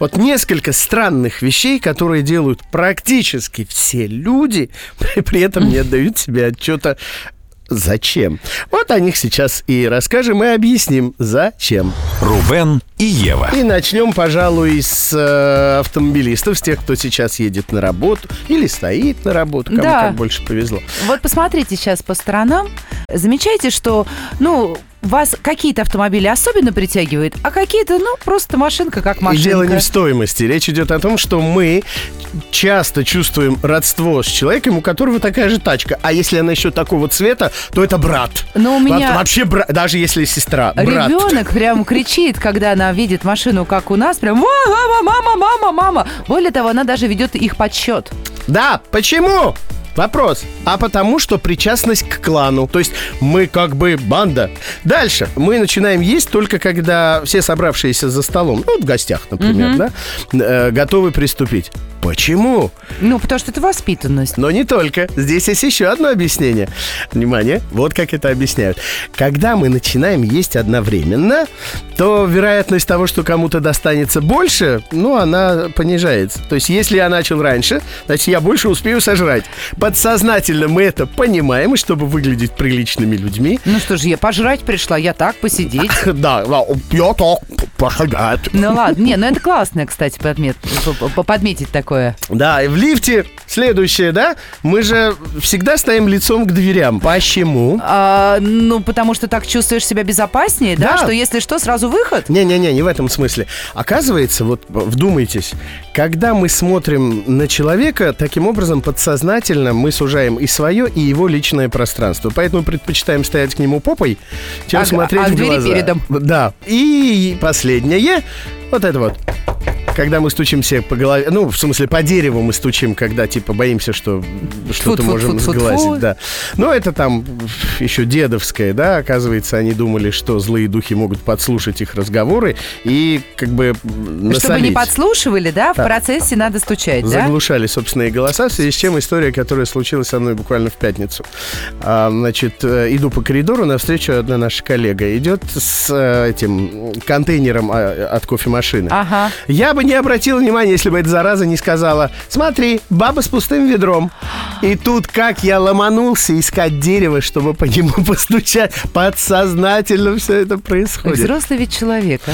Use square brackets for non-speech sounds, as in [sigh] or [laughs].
Вот несколько странных вещей, которые делают практически все люди, [laughs] при этом не отдают себе отчета зачем. Вот о них сейчас и расскажем, и объясним, зачем. Рубен и Ева. И начнем, пожалуй, с э, автомобилистов, с тех, кто сейчас едет на работу или стоит на работу, кому Да. как больше повезло. Вот посмотрите сейчас по сторонам. Замечаете, что, ну, вас какие-то автомобили особенно притягивают, а какие-то, ну, просто машинка как И машинка. дело не в стоимости. Речь идет о том, что мы часто чувствуем родство с человеком, у которого такая же тачка. А если она еще такого цвета, то это брат. Но у меня- Во- Вообще брат, даже если сестра. Брат. Ребенок [laughs] прям кричит, когда она видит машину, как у нас, прям «Ва, мама, мама, мама, мама. Более того, она даже ведет их подсчет. Да, почему? Вопрос. А потому что причастность к клану. То есть мы как бы банда. Дальше. Мы начинаем есть только когда все собравшиеся за столом, ну, в гостях, например, да, э, готовы приступить. Почему? Ну, потому что это воспитанность. Но не только. Здесь есть еще одно объяснение. Внимание, вот как это объясняют. Когда мы начинаем есть одновременно, то вероятность того, что кому-то достанется больше, ну, она понижается. То есть, если я начал раньше, значит, я больше успею сожрать. Подсознательно мы это понимаем, и чтобы выглядеть приличными людьми, Ну что же, я пожрать пришла, я так посидеть. да, [laughs] да, я так пошагать. Ну ладно, не, ну это классно, кстати, подмет, подметить такое. Да, и в лифте следующее, да? Мы же всегда стоим лицом к дверям. Почему? А, ну, потому что так чувствуешь себя безопаснее, да? Да. Что если что, сразу выход? Не-не-не, не в этом смысле. Оказывается, вот вдумайтесь, когда мы смотрим на человека, таким образом подсознательно мы сужаем и свое, и его личное пространство. Поэтому предпочитаем стоять к нему попой, чем А- смотреть а в двери глаза. передом. Да. И последнее, вот это вот. Когда мы стучимся по голове, ну, в смысле, по дереву мы стучим, когда, типа, боимся, что что-то можем сглазить, да. Но это там еще дедовское, да, оказывается, они думали, что злые духи могут подслушать их разговоры и как бы насолить. Чтобы не подслушивали, да? В Да. процессе надо стучать, да? Заглушали собственные голоса, в связи с чем история, которая случилась со мной буквально в пятницу. А, значит, э, иду по коридору, навстречу одна наша коллега идет с э, этим контейнером а, от кофемашины. Ага. Я бы не обратил внимания, если бы эта зараза не сказала «Смотри, баба с пустым ведром». И тут как я ломанулся искать дерево, чтобы по нему [laughs] постучать. Подсознательно все это происходит. Взрослый ведь человек, а?